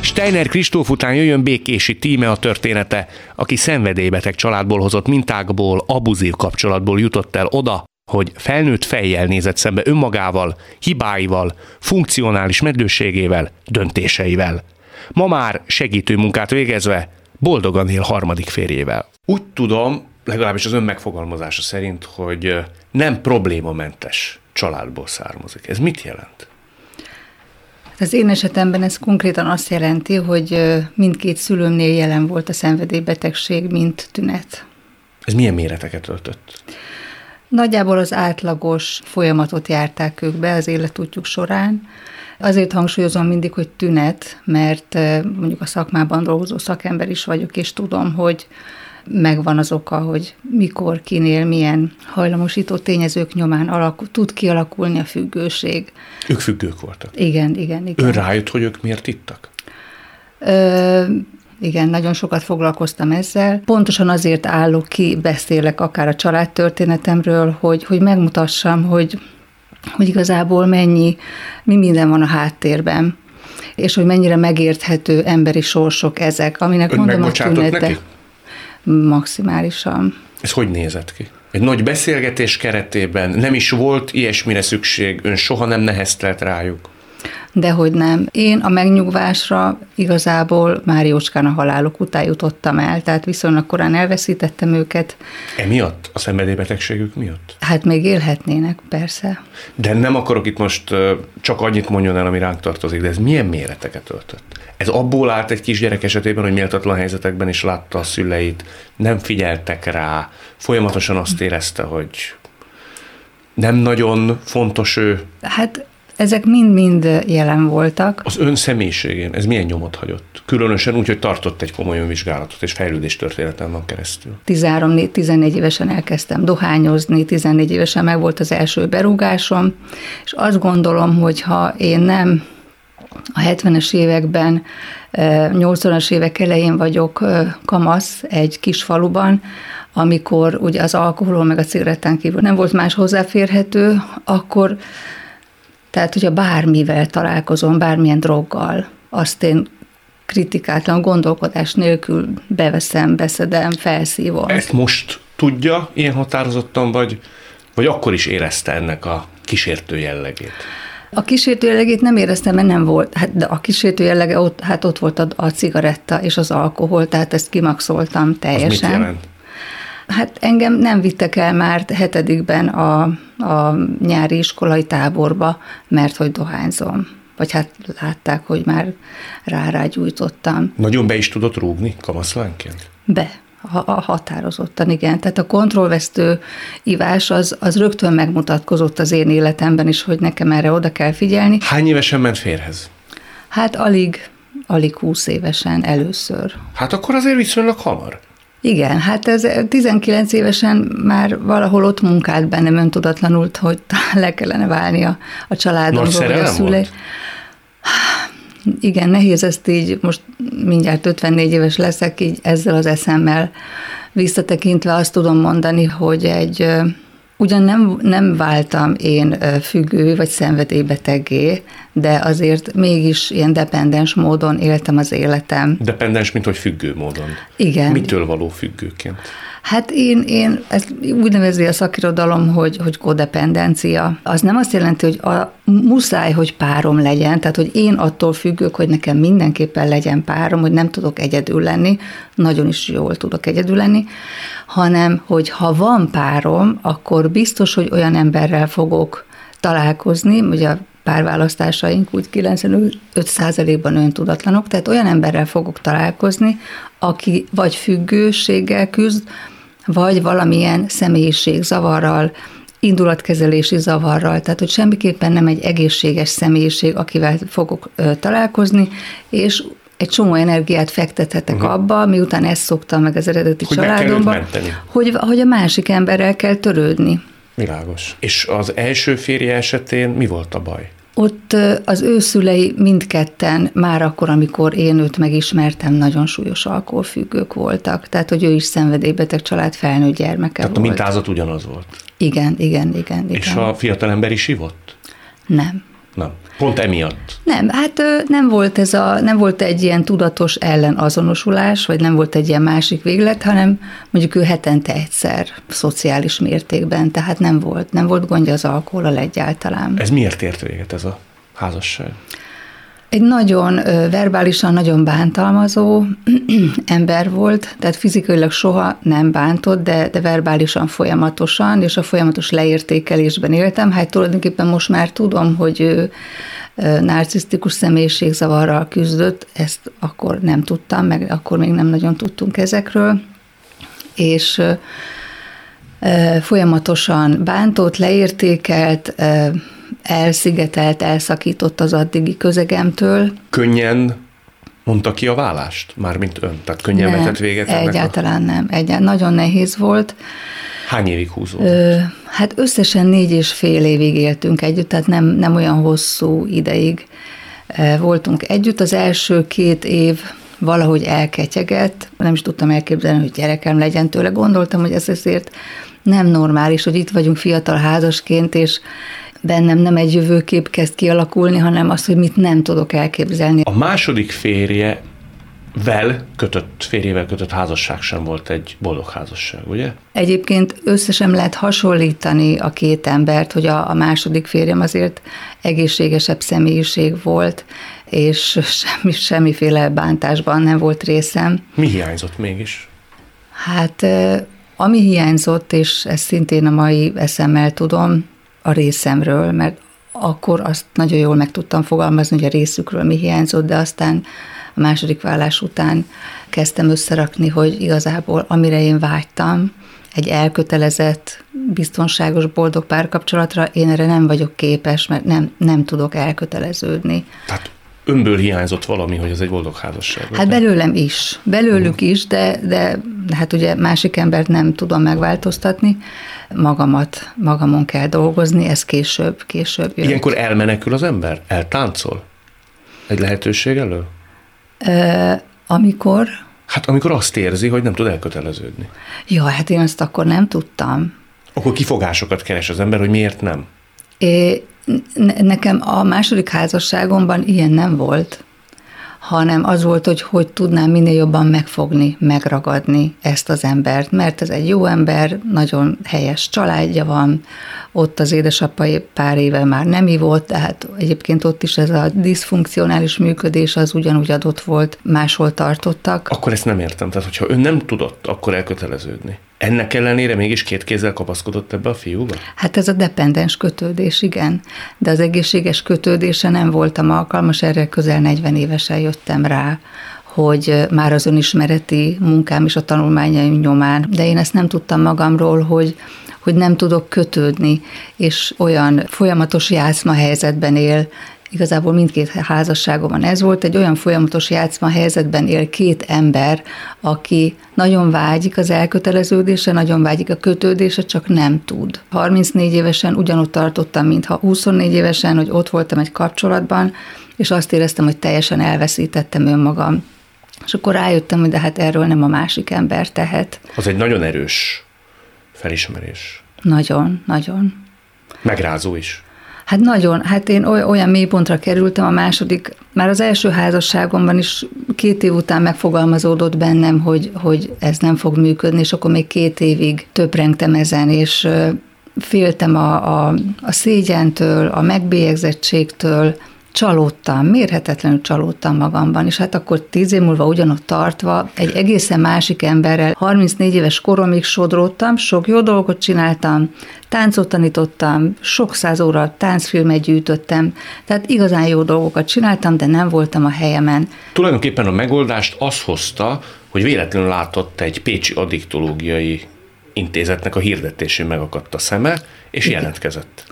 Steiner Kristóf után jöjjön Békési tíme a története, aki szenvedélybeteg családból hozott mintákból, abuzív kapcsolatból jutott el oda, hogy felnőtt fejjel nézett szembe önmagával, hibáival, funkcionális medőségével, döntéseivel. Ma már segítő munkát végezve, boldogan él harmadik férjével. Úgy tudom, legalábbis az ön megfogalmazása szerint, hogy nem problémamentes családból származik. Ez mit jelent? Az én esetemben ez konkrétan azt jelenti, hogy mindkét szülőmnél jelen volt a szenvedélybetegség, mint tünet. Ez milyen méreteket öltött? Nagyjából az átlagos folyamatot járták ők be az életútjuk során. Azért hangsúlyozom mindig, hogy tünet, mert mondjuk a szakmában dolgozó szakember is vagyok, és tudom, hogy megvan az oka, hogy mikor, kinél, milyen hajlamosító tényezők nyomán alakul, tud kialakulni a függőség. Ők függők voltak? Igen, igen, igen. Ön rájött, hogy ők miért ittak? Ö, igen, nagyon sokat foglalkoztam ezzel. Pontosan azért állok ki, beszélek akár a családtörténetemről, hogy, hogy megmutassam, hogy, hogy igazából mennyi, mi minden van a háttérben és hogy mennyire megérthető emberi sorsok ezek, aminek Ön mondom a tünete. neki? Maximálisan. Ez hogy nézett ki? Egy nagy beszélgetés keretében nem is volt ilyesmire szükség, ön soha nem neheztelt rájuk. Dehogy nem. Én a megnyugvásra igazából már jócskán a halálok után jutottam el, tehát viszonylag korán elveszítettem őket. Emiatt? A szenvedélybetegségük miatt? Hát még élhetnének, persze. De nem akarok itt most csak annyit mondjon el, ami ránk tartozik, de ez milyen méreteket öltött? Ez abból állt egy kisgyerek esetében, hogy méltatlan helyzetekben is látta a szüleit, nem figyeltek rá, folyamatosan azt érezte, hogy nem nagyon fontos ő. Hát ezek mind-mind jelen voltak. Az ön személyiségén ez milyen nyomot hagyott? Különösen úgy, hogy tartott egy komoly önvizsgálatot, és fejlődés történeten van keresztül. 13-14 évesen elkezdtem dohányozni, 14 évesen meg volt az első berúgásom, és azt gondolom, hogy ha én nem a 70-es években, 80-as évek elején vagyok kamasz egy kis faluban, amikor ugye az alkoholon meg a cigarettán kívül nem volt más hozzáférhető, akkor tehát, hogyha bármivel találkozom, bármilyen droggal, azt én kritikátlan gondolkodás nélkül beveszem, beszedem, felszívom. Ezt most tudja ilyen határozottan, vagy, vagy akkor is érezte ennek a kísértő jellegét? A kísértő jellegét nem éreztem, mert nem volt, hát, de a kísértő jellege ott, hát ott volt a, a cigaretta és az alkohol, tehát ezt kimaxoltam teljesen. Az mit jelent? Hát engem nem vittek el már hetedikben a, a nyári iskolai táborba, mert hogy dohányzom. Vagy hát látták, hogy már rá gyújtottam. Nagyon be is tudott rúgni kamaszlánként? Be, ha, határozottan, igen. Tehát a kontrollvesztő ivás az, az rögtön megmutatkozott az én életemben is, hogy nekem erre oda kell figyelni. Hány évesen ment férhez? Hát alig, alig húsz évesen először. Hát akkor azért viszonylag hamar. Igen, hát ez 19 évesen már valahol ott munkált bennem öntudatlanul, hogy le kellene válni a, a családomról, vagy a szülei. Igen, nehéz ezt így, most mindjárt 54 éves leszek, így ezzel az eszemmel visszatekintve azt tudom mondani, hogy egy Ugyan nem, nem váltam én függő vagy szenvedélybetegé, de azért mégis ilyen dependens módon éltem az életem. Dependens, mint hogy függő módon. Igen. Mitől való függőként? Hát én, én ezt úgy nevezi a szakirodalom, hogy, hogy kodependencia. Az nem azt jelenti, hogy a, muszáj, hogy párom legyen, tehát hogy én attól függök, hogy nekem mindenképpen legyen párom, hogy nem tudok egyedül lenni, nagyon is jól tudok egyedül lenni, hanem hogy ha van párom, akkor biztos, hogy olyan emberrel fogok találkozni, ugye a párválasztásaink úgy 95%-ban öntudatlanok, tehát olyan emberrel fogok találkozni, aki vagy függőséggel küzd, vagy valamilyen személyiségzavarral, indulatkezelési zavarral, tehát hogy semmiképpen nem egy egészséges személyiség, akivel fogok ö, találkozni, és egy csomó energiát fektethetek uh-huh. abba, miután ezt szoktam meg az eredeti hogy családomban, hogy, hogy a másik emberrel kell törődni. Világos. És az első férje esetén mi volt a baj? Ott az ő szülei mindketten már akkor, amikor én őt megismertem, nagyon súlyos alkoholfüggők voltak. Tehát, hogy ő is szenvedélybeteg család felnőtt gyermeke Tehát volt. a mintázat ugyanaz volt? Igen, igen, igen. igen. És a fiatalember is ivott? Nem. Nem. Pont emiatt. Nem, hát nem volt ez a, nem volt egy ilyen tudatos ellenazonosulás, vagy nem volt egy ilyen másik véglet, hanem mondjuk ő hetente egyszer szociális mértékben, tehát nem volt, nem volt gondja az alkoholal egyáltalán. Ez miért ért véget ez a házasság? Egy nagyon verbálisan nagyon bántalmazó ember volt, tehát fizikailag soha nem bántott, de, de verbálisan folyamatosan, és a folyamatos leértékelésben éltem. Hát tulajdonképpen most már tudom, hogy ő narcisztikus személyiségzavarral küzdött, ezt akkor nem tudtam, meg akkor még nem nagyon tudtunk ezekről, és folyamatosan bántott, leértékelt, elszigetelt, elszakított az addigi közegemtől. Könnyen mondta ki a vállást? Mármint ön? Tehát könnyen nem, vetett véget egyáltalán a... nem. Egyáltalán nagyon nehéz volt. Hány évig húzódott? Ö, hát összesen négy és fél évig éltünk együtt, tehát nem, nem olyan hosszú ideig voltunk együtt. Az első két év valahogy elketyegett, nem is tudtam elképzelni, hogy gyerekem legyen tőle. Gondoltam, hogy ez azért nem normális, hogy itt vagyunk fiatal házasként, és bennem nem egy jövőkép kezd kialakulni, hanem az, hogy mit nem tudok elképzelni. A második férje vel kötött, férjével kötött házasság sem volt egy boldog házasság, ugye? Egyébként összesen lehet hasonlítani a két embert, hogy a, a második férjem azért egészségesebb személyiség volt, és semmi, semmiféle bántásban nem volt részem. Mi hiányzott mégis? Hát ami hiányzott, és ezt szintén a mai eszemmel tudom, a részemről, mert akkor azt nagyon jól meg tudtam fogalmazni, hogy a részükről mi hiányzott, de aztán a második vállás után kezdtem összerakni, hogy igazából amire én vágytam, egy elkötelezett, biztonságos, boldog párkapcsolatra, én erre nem vagyok képes, mert nem, nem tudok elköteleződni. Tehát önből hiányzott valami, hogy ez egy boldog házasság. Hát de? belőlem is, belőlük is, de, de hát ugye másik embert nem tudom megváltoztatni, magamat, magamon kell dolgozni, ez később, később jön. Ilyenkor elmenekül az ember? Eltáncol? Egy lehetőség elől? E, amikor? Hát amikor azt érzi, hogy nem tud elköteleződni. Ja, hát én azt akkor nem tudtam. Akkor kifogásokat keres az ember, hogy miért nem? É, nekem a második házasságomban ilyen nem volt hanem az volt, hogy hogy tudnám minél jobban megfogni, megragadni ezt az embert, mert ez egy jó ember, nagyon helyes családja van, ott az édesapai pár éve már nem ivott, tehát egyébként ott is ez a diszfunkcionális működés az ugyanúgy adott volt, máshol tartottak. Akkor ezt nem értem, tehát hogyha ön nem tudott akkor elköteleződni. Ennek ellenére mégis két kézzel kapaszkodott ebbe a fiúba? Hát ez a dependens kötődés, igen. De az egészséges kötődése nem voltam alkalmas, erre közel 40 évesen jöttem rá, hogy már az önismereti munkám is a tanulmányaim nyomán, de én ezt nem tudtam magamról, hogy hogy nem tudok kötődni, és olyan folyamatos játszma helyzetben él igazából mindkét házasságomban ez volt, egy olyan folyamatos játszma helyzetben él két ember, aki nagyon vágyik az elköteleződésre, nagyon vágyik a kötődésre, csak nem tud. 34 évesen ugyanott tartottam, mintha 24 évesen, hogy ott voltam egy kapcsolatban, és azt éreztem, hogy teljesen elveszítettem önmagam. És akkor rájöttem, hogy de hát erről nem a másik ember tehet. Az egy nagyon erős felismerés. Nagyon, nagyon. Megrázó is. Hát nagyon, hát én olyan mélypontra kerültem a második, már az első házasságomban is két év után megfogalmazódott bennem, hogy, hogy ez nem fog működni, és akkor még két évig töprengtem ezen, és féltem a, a, a szégyentől, a megbélyegzettségtől, csalódtam, mérhetetlenül csalódtam magamban, és hát akkor tíz év múlva ugyanott tartva egy egészen másik emberrel, 34 éves koromig sodródtam, sok jó dolgot csináltam, táncot tanítottam, sok száz óra táncfilmet gyűjtöttem, tehát igazán jó dolgokat csináltam, de nem voltam a helyemen. Tulajdonképpen a megoldást az hozta, hogy véletlenül látott egy pécsi addiktológiai intézetnek a hirdetésén megakadt a szeme, és Igen. jelentkezett.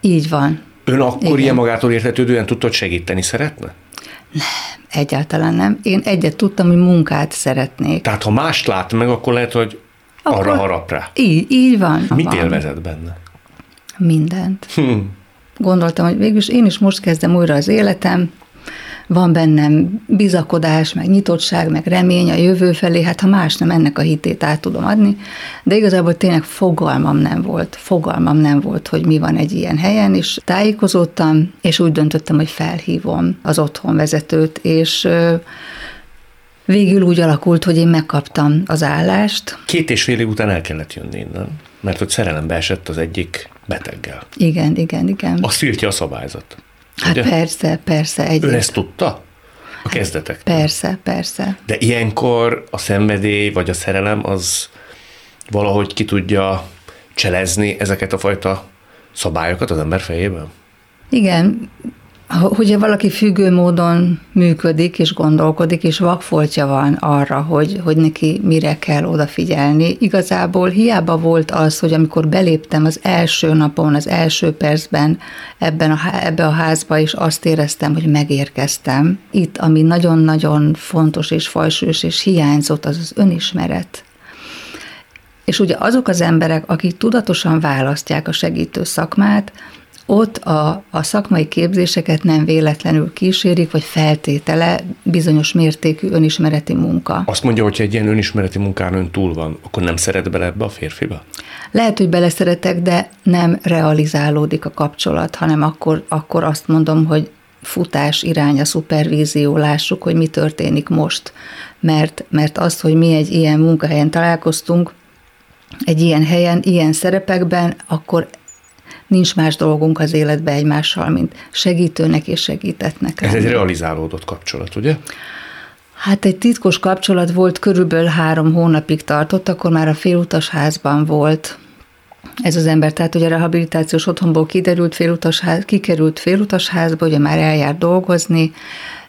Így van. Ön akkor Igen. ilyen magától értetődően tudta, hogy segíteni szeretne? Nem, egyáltalán nem. Én egyet tudtam, hogy munkát szeretnék. Tehát ha mást lát meg, akkor lehet, hogy akkor arra harap rá. Így, így van. Mit van. élvezett benne? Mindent. Hm. Gondoltam, hogy végülis én is most kezdem újra az életem, van bennem bizakodás, meg nyitottság, meg remény a jövő felé, hát ha más nem, ennek a hitét át tudom adni, de igazából tényleg fogalmam nem volt, fogalmam nem volt, hogy mi van egy ilyen helyen, és tájékozódtam, és úgy döntöttem, hogy felhívom az otthonvezetőt, és végül úgy alakult, hogy én megkaptam az állást. Két és fél év után el kellett jönni innen, mert hogy szerelembe esett az egyik beteggel. Igen, igen, igen. Azt tiltja a szabályzat. Hát ugye? persze, persze. Egy Ön ezt tudta? A kezdetek. Persze, persze. De ilyenkor a szenvedély vagy a szerelem az valahogy ki tudja cselezni ezeket a fajta szabályokat az ember fejében? Igen, hogyha valaki függő módon működik és gondolkodik, és vakfoltja van arra, hogy, hogy neki mire kell odafigyelni, igazából hiába volt az, hogy amikor beléptem az első napon, az első percben ebben a, ebbe a házba, és azt éreztem, hogy megérkeztem. Itt, ami nagyon-nagyon fontos és fajsős és hiányzott, az az önismeret. És ugye azok az emberek, akik tudatosan választják a segítő szakmát, ott a, a szakmai képzéseket nem véletlenül kísérik, vagy feltétele bizonyos mértékű önismereti munka. Azt mondja, hogy egy ilyen önismereti munkán ön túl van, akkor nem szeret bele ebbe a férfiba? Lehet, hogy beleszeretek, de nem realizálódik a kapcsolat, hanem akkor, akkor azt mondom, hogy futás irány a szupervízió, lássuk, hogy mi történik most. Mert, mert az, hogy mi egy ilyen munkahelyen találkoztunk, egy ilyen helyen, ilyen szerepekben, akkor nincs más dolgunk az életbe egymással, mint segítőnek és segítetnek. Ez egy realizálódott kapcsolat, ugye? Hát egy titkos kapcsolat volt, körülbelül három hónapig tartott, akkor már a félutas házban volt ez az ember, tehát ugye a rehabilitációs otthonból kiderült félutas ház, kikerült félutas házba, ugye már eljárt dolgozni,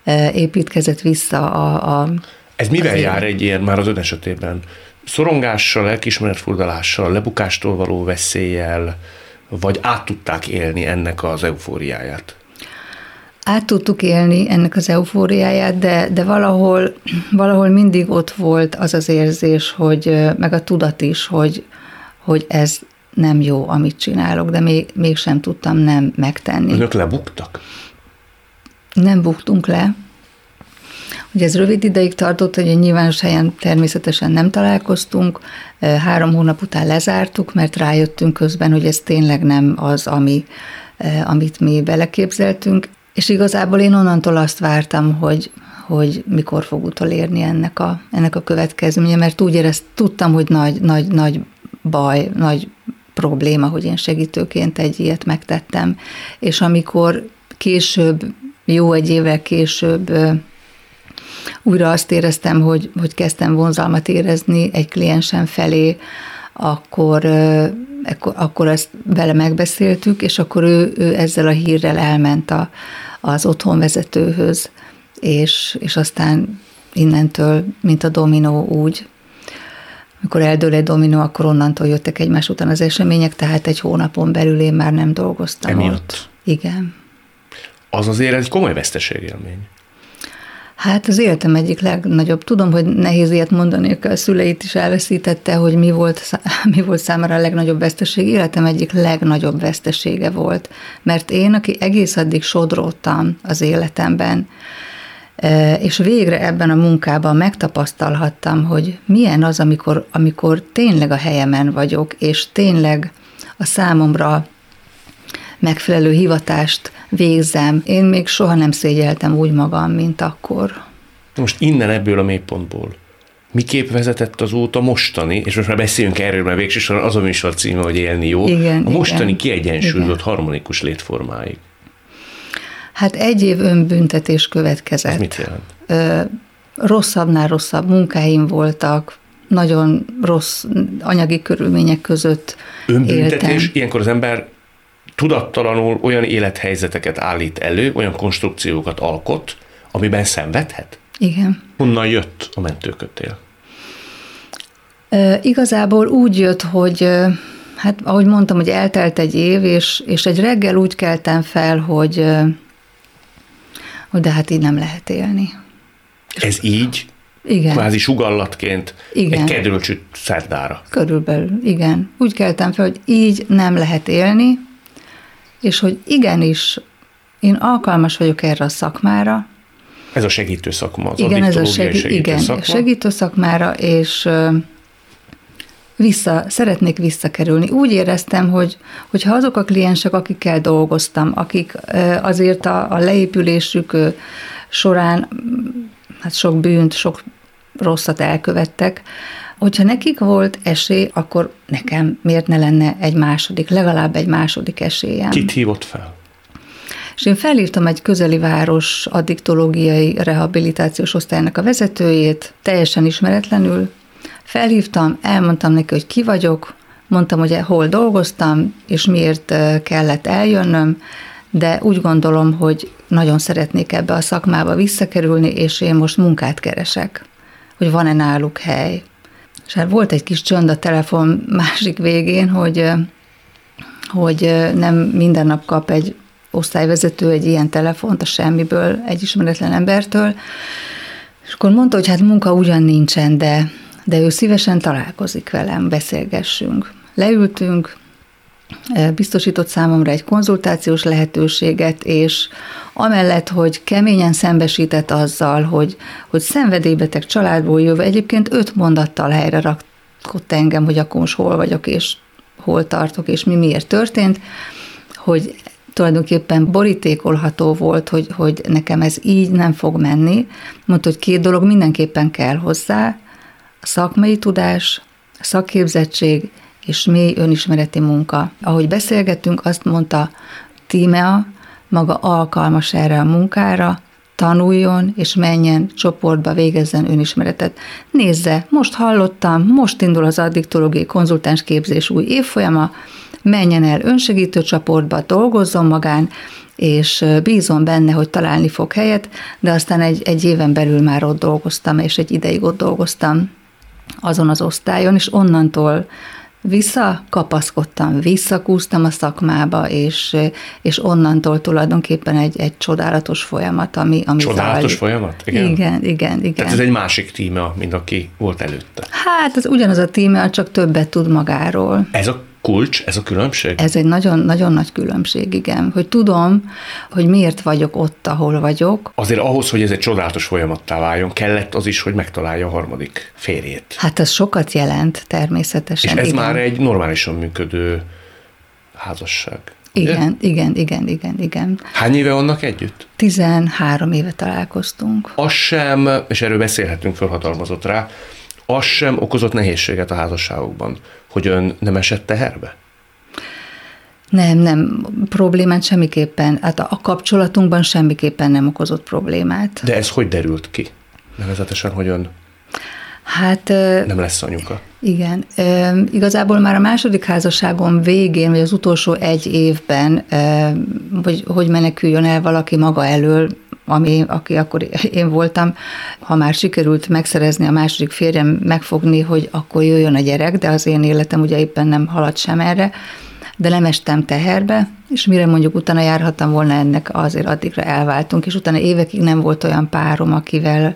e, építkezett vissza a... a ez mivel jár egy ilyen már az ön esetében? Szorongással, lelkismeretfurdalással, lebukástól való veszéllyel, vagy át tudták élni ennek az eufóriáját? Át tudtuk élni ennek az eufóriáját, de, de valahol, valahol mindig ott volt az az érzés, hogy meg a tudat is, hogy, hogy ez nem jó, amit csinálok, de még, mégsem tudtam nem megtenni. Önök lebuktak? Nem buktunk le, Ugye ez rövid ideig tartott, hogy a nyilvános helyen természetesen nem találkoztunk, három hónap után lezártuk, mert rájöttünk közben, hogy ez tényleg nem az, ami, amit mi beleképzeltünk, és igazából én onnantól azt vártam, hogy, hogy mikor fog utolérni ennek a, ennek a következménye, mert úgy érezt, tudtam, hogy nagy, nagy, nagy baj, nagy probléma, hogy én segítőként egy ilyet megtettem, és amikor később, jó egy évvel később újra azt éreztem, hogy, hogy kezdtem vonzalmat érezni egy kliensem felé, akkor, akkor, akkor ezt vele megbeszéltük, és akkor ő, ő ezzel a hírrel elment a, az otthonvezetőhöz, és, és aztán innentől, mint a dominó úgy, amikor eldől egy dominó, akkor onnantól jöttek egymás után az események, tehát egy hónapon belül én már nem dolgoztam Emiatt. ott. Igen. az azért egy komoly veszteségélmény. Hát az életem egyik legnagyobb. Tudom, hogy nehéz ilyet mondani, a szüleit is elveszítette, hogy mi volt, mi volt számára a legnagyobb veszteség. Életem egyik legnagyobb vesztesége volt. Mert én, aki egész addig sodródtam az életemben, e, és végre ebben a munkában megtapasztalhattam, hogy milyen az, amikor, amikor tényleg a helyemen vagyok, és tényleg a számomra megfelelő hivatást végzem. Én még soha nem szégyeltem úgy magam, mint akkor. Most innen ebből a mélypontból miképp vezetett az út a mostani, és most már beszéljünk erről, mert végsősorban az a műsor címe, hogy élni jó, igen, a mostani igen, kiegyensúlyozott igen. harmonikus létformáig. Hát egy év önbüntetés következett. Ez mit jelent? Ö, rosszabbnál rosszabb munkáim voltak, nagyon rossz anyagi körülmények között Önbüntetés, éltem. ilyenkor az ember tudattalanul olyan élethelyzeteket állít elő, olyan konstrukciókat alkot, amiben szenvedhet? Igen. Honnan jött a mentőkötél? E, igazából úgy jött, hogy hát ahogy mondtam, hogy eltelt egy év, és, és egy reggel úgy keltem fel, hogy, hogy de hát így nem lehet élni. Ez így? Igen. Kvázi sugallatként igen. egy kedölcsüt szerdára. Körülbelül, igen. Úgy keltem fel, hogy így nem lehet élni, és hogy igenis én alkalmas vagyok erre a szakmára. Ez a segítő szakma, az igen, ez a segí- segítő igen, szakma. segítő szakmára, és vissza, szeretnék visszakerülni. Úgy éreztem, hogy, hogy ha azok a kliensek, akikkel dolgoztam, akik azért a, a leépülésük során hát sok bűnt, sok rosszat elkövettek, hogyha nekik volt esély, akkor nekem miért ne lenne egy második, legalább egy második esélyem. Kit hívott fel? És én felírtam egy közeli város addiktológiai rehabilitációs osztálynak a vezetőjét, teljesen ismeretlenül. Felhívtam, elmondtam neki, hogy ki vagyok, mondtam, hogy hol dolgoztam, és miért kellett eljönnöm, de úgy gondolom, hogy nagyon szeretnék ebbe a szakmába visszakerülni, és én most munkát keresek, hogy van-e náluk hely. És hát volt egy kis csönd a telefon másik végén, hogy, hogy nem minden nap kap egy osztályvezető egy ilyen telefont a semmiből, egy ismeretlen embertől, és akkor mondta, hogy hát munka ugyan nincsen, de, de ő szívesen találkozik velem, beszélgessünk. Leültünk, biztosított számomra egy konzultációs lehetőséget, és amellett, hogy keményen szembesített azzal, hogy, hogy szenvedélybeteg családból jövő, egyébként öt mondattal helyre rakott engem, hogy akkor most hol vagyok, és hol tartok, és mi miért történt, hogy tulajdonképpen borítékolható volt, hogy, hogy nekem ez így nem fog menni. Mondta, hogy két dolog mindenképpen kell hozzá, a szakmai tudás, a szakképzettség és mély önismereti munka. Ahogy beszélgettünk, azt mondta Tímea, maga alkalmas erre a munkára, tanuljon és menjen csoportba, végezzen önismeretet. Nézze, most hallottam, most indul az addiktológiai konzultáns képzés új évfolyama, menjen el önsegítő csoportba, dolgozzon magán, és bízom benne, hogy találni fog helyet, de aztán egy, egy éven belül már ott dolgoztam, és egy ideig ott dolgoztam azon az osztályon, és onnantól visszakapaszkodtam, visszakúztam a szakmába, és, és onnantól tulajdonképpen egy, egy csodálatos folyamat, ami, ami Csodálatos zajlik. folyamat? Igen. igen, igen, igen. Tehát ez egy másik tíma, mint aki volt előtte. Hát ez ugyanaz a tíme, csak többet tud magáról. Ez a kulcs, ez a különbség? Ez egy nagyon, nagyon nagy különbség, igen. Hogy tudom, hogy miért vagyok ott, ahol vagyok. Azért ahhoz, hogy ez egy csodálatos folyamattá váljon, kellett az is, hogy megtalálja a harmadik férjét. Hát ez sokat jelent természetesen. És ez igen. már egy normálisan működő házasság. Igen, ugye? igen, igen, igen, igen. Hány éve vannak együtt? 13 éve találkoztunk. Az sem, és erről beszélhetünk, fölhatalmazott rá, az sem okozott nehézséget a házasságokban, hogy ön nem esett teherbe? Nem, nem, problémát semmiképpen, hát a kapcsolatunkban semmiképpen nem okozott problémát. De ez hogy derült ki? Nevezetesen, hogy ön Hát... Nem lesz anyuka. Igen. Igazából már a második házasságom végén, vagy az utolsó egy évben, hogy, hogy meneküljön el valaki maga elől, ami, aki akkor én voltam, ha már sikerült megszerezni a második férjem, megfogni, hogy akkor jöjjön a gyerek, de az én életem ugye éppen nem haladt sem erre, de nem estem teherbe, és mire mondjuk utána járhattam volna ennek, azért addigra elváltunk, és utána évekig nem volt olyan párom, akivel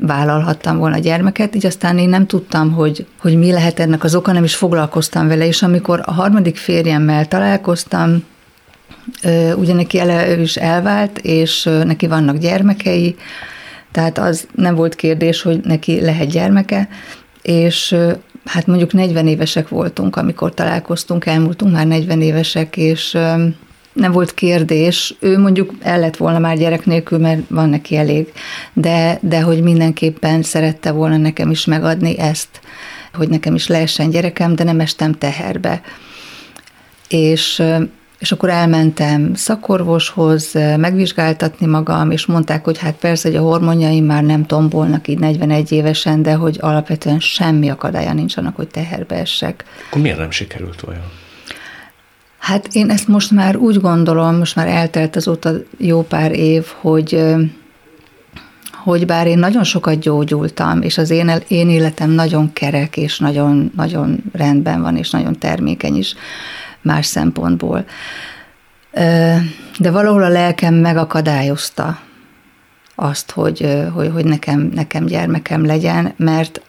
vállalhattam volna a gyermeket, így aztán én nem tudtam, hogy, hogy mi lehet ennek az oka, nem is foglalkoztam vele, és amikor a harmadik férjemmel találkoztam, ugye neki ele, is elvált, és neki vannak gyermekei, tehát az nem volt kérdés, hogy neki lehet gyermeke, és hát mondjuk 40 évesek voltunk, amikor találkoztunk, elmúltunk már 40 évesek, és nem volt kérdés, ő mondjuk el lett volna már gyerek nélkül, mert van neki elég, de, de hogy mindenképpen szerette volna nekem is megadni ezt, hogy nekem is lehessen gyerekem, de nem estem teherbe. És és akkor elmentem szakorvoshoz megvizsgáltatni magam, és mondták, hogy hát persze, hogy a hormonjaim már nem tombolnak így 41 évesen, de hogy alapvetően semmi akadálya nincs annak, hogy teherbe essek. Akkor miért nem sikerült olyan? Hát én ezt most már úgy gondolom, most már eltelt azóta jó pár év, hogy hogy bár én nagyon sokat gyógyultam, és az én, én életem nagyon kerek, és nagyon, nagyon rendben van, és nagyon termékeny is, más szempontból. De valahol a lelkem megakadályozta azt, hogy, hogy, hogy nekem, nekem gyermekem legyen, mert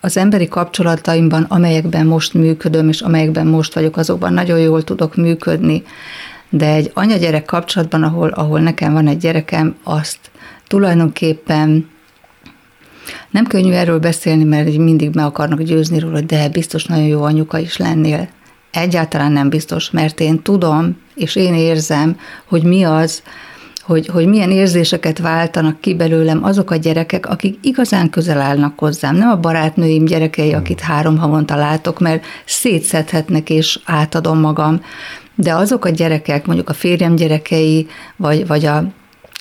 az emberi kapcsolataimban, amelyekben most működöm, és amelyekben most vagyok, azokban nagyon jól tudok működni, de egy anya-gyerek kapcsolatban, ahol, ahol nekem van egy gyerekem, azt tulajdonképpen nem könnyű erről beszélni, mert mindig meg akarnak győzni róla, de biztos nagyon jó anyuka is lennél. Egyáltalán nem biztos, mert én tudom, és én érzem, hogy mi az, hogy, hogy milyen érzéseket váltanak ki belőlem azok a gyerekek, akik igazán közel állnak hozzám. Nem a barátnőim gyerekei, akit három havonta látok, mert szétszedhetnek, és átadom magam, de azok a gyerekek, mondjuk a férjem gyerekei, vagy, vagy a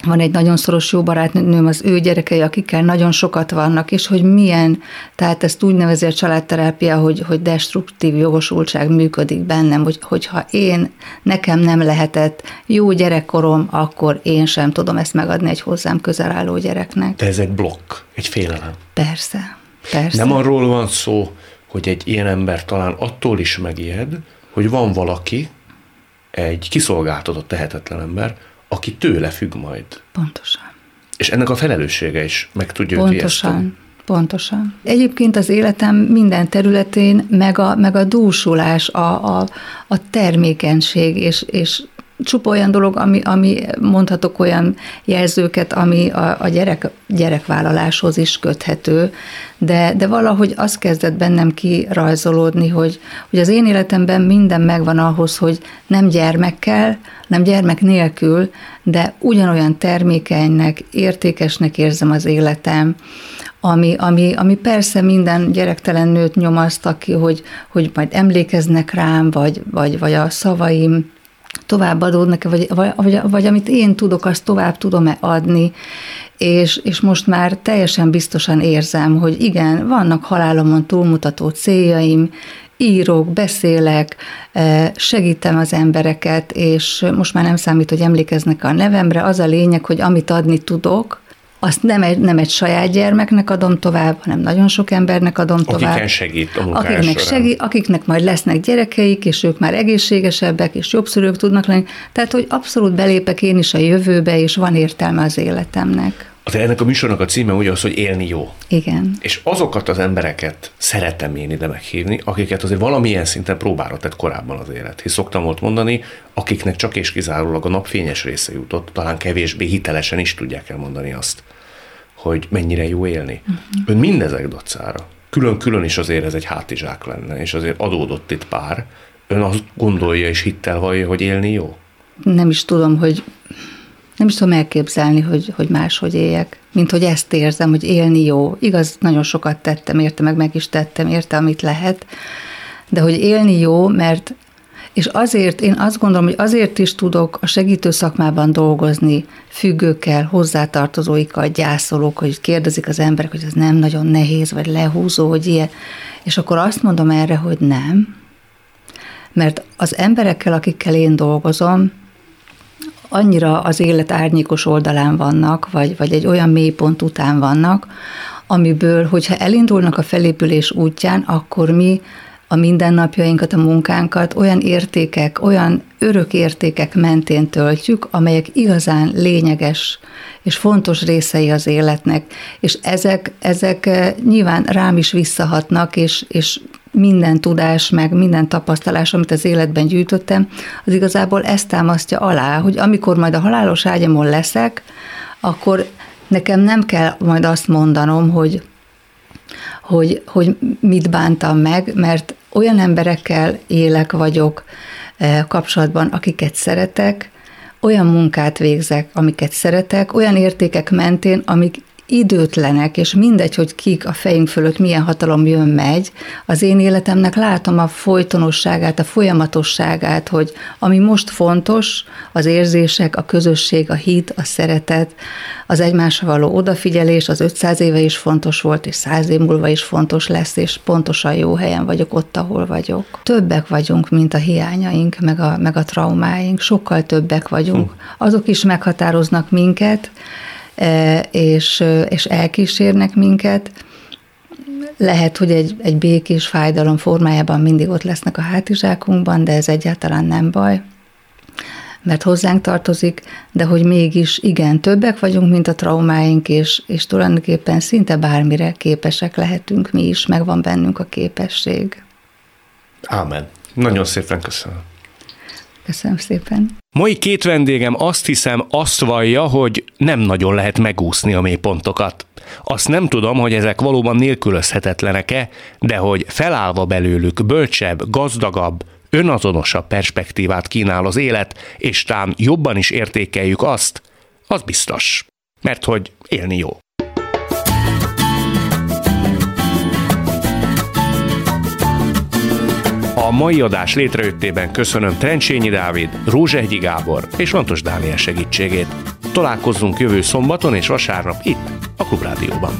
van egy nagyon szoros jó barátnőm, az ő gyerekei, akikkel nagyon sokat vannak, és hogy milyen, tehát ezt úgy nevezi a családterápia, hogy, hogy destruktív jogosultság működik bennem, hogy, hogyha én, nekem nem lehetett jó gyerekkorom, akkor én sem tudom ezt megadni egy hozzám közel álló gyereknek. De ez egy blokk, egy félelem. Persze, persze. Nem arról van szó, hogy egy ilyen ember talán attól is megijed, hogy van valaki, egy kiszolgáltatott tehetetlen ember, aki tőle függ majd. Pontosan. És ennek a felelőssége is meg tudja Pontosan. Pontosan. Egyébként az életem minden területén, meg a, meg a dúsulás, a, a, a termékenység, és, és csupa olyan dolog, ami, ami mondhatok olyan jelzőket, ami a, a gyerek, gyerekvállaláshoz is köthető, de, de valahogy az kezdett bennem kirajzolódni, hogy, hogy az én életemben minden megvan ahhoz, hogy nem gyermekkel, nem gyermek nélkül, de ugyanolyan termékenynek, értékesnek érzem az életem, ami, ami, ami persze minden gyerektelen nőt nyomasztak ki, hogy, hogy majd emlékeznek rám, vagy, vagy, vagy a szavaim továbbadódnak, vagy, vagy, vagy, vagy amit én tudok, azt tovább tudom-e adni, és, és most már teljesen biztosan érzem, hogy igen, vannak halálomon túlmutató céljaim, írok, beszélek, eh, segítem az embereket, és most már nem számít, hogy emlékeznek a nevemre, az a lényeg, hogy amit adni tudok, azt nem egy, nem egy saját gyermeknek adom tovább, hanem nagyon sok embernek adom tovább. Akiken segít a akiknek, segít, akiknek majd lesznek gyerekeik, és ők már egészségesebbek, és jobb szülők tudnak lenni. Tehát, hogy abszolút belépek én is a jövőbe, és van értelme az életemnek. Ennek a műsornak a címe ugye az, hogy élni jó. Igen. És azokat az embereket szeretem én ide meghívni, akiket azért valamilyen szinten próbára tett korábban az élet. Hisz szoktam volt mondani, akiknek csak és kizárólag a napfényes része jutott, talán kevésbé hitelesen is tudják elmondani azt, hogy mennyire jó élni. Uh-huh. Ön mindezek dacára. Külön-külön is azért ez egy hátizsák lenne, és azért adódott itt pár. Ön azt gondolja és hittel vallja, hogy élni jó? Nem is tudom, hogy nem is tudom elképzelni, hogy, hogy máshogy éljek, mint hogy ezt érzem, hogy élni jó. Igaz, nagyon sokat tettem érte, meg meg is tettem érte, amit lehet, de hogy élni jó, mert és azért, én azt gondolom, hogy azért is tudok a segítő szakmában dolgozni, függőkkel, hozzátartozóikkal, gyászolók, hogy kérdezik az emberek, hogy ez nem nagyon nehéz, vagy lehúzó, hogy ilyen. És akkor azt mondom erre, hogy nem, mert az emberekkel, akikkel én dolgozom, annyira az élet árnyékos oldalán vannak, vagy, vagy egy olyan mélypont után vannak, amiből, hogyha elindulnak a felépülés útján, akkor mi a mindennapjainkat, a munkánkat olyan értékek, olyan örök értékek mentén töltjük, amelyek igazán lényeges és fontos részei az életnek, és ezek, ezek eh, nyilván rám is visszahatnak, és, és minden tudás, meg minden tapasztalás, amit az életben gyűjtöttem, az igazából ezt támasztja alá, hogy amikor majd a halálos ágyamon leszek, akkor nekem nem kell majd azt mondanom, hogy, hogy, hogy mit bántam meg, mert olyan emberekkel élek vagyok eh, kapcsolatban, akiket szeretek, olyan munkát végzek, amiket szeretek, olyan értékek mentén, amik időtlenek, és mindegy, hogy kik a fejünk fölött milyen hatalom jön, megy, az én életemnek látom a folytonosságát, a folyamatosságát, hogy ami most fontos, az érzések, a közösség, a hit, a szeretet, az egymásra való odafigyelés, az 500 éve is fontos volt, és 100 év múlva is fontos lesz, és pontosan jó helyen vagyok ott, ahol vagyok. Többek vagyunk, mint a hiányaink, meg a, meg a traumáink, sokkal többek vagyunk. Hm. Azok is meghatároznak minket, és, és elkísérnek minket. Lehet, hogy egy, egy békés fájdalom formájában mindig ott lesznek a hátizsákunkban, de ez egyáltalán nem baj, mert hozzánk tartozik, de hogy mégis igen, többek vagyunk, mint a traumáink, és, és tulajdonképpen szinte bármire képesek lehetünk mi is, megvan bennünk a képesség. Ámen. Nagyon szépen köszönöm. Köszönöm szépen. Mai két vendégem azt hiszem azt vallja, hogy nem nagyon lehet megúszni a mélypontokat. Azt nem tudom, hogy ezek valóban nélkülözhetetlenek-e, de hogy felállva belőlük bölcsebb, gazdagabb, önazonosabb perspektívát kínál az élet, és tán jobban is értékeljük azt, az biztos. Mert hogy élni jó. A mai adás létrejöttében köszönöm Trencsényi Dávid, Rózsehgyi Gábor és Lantos Dániel segítségét. Találkozzunk jövő szombaton és vasárnap itt, a Klubrádióban.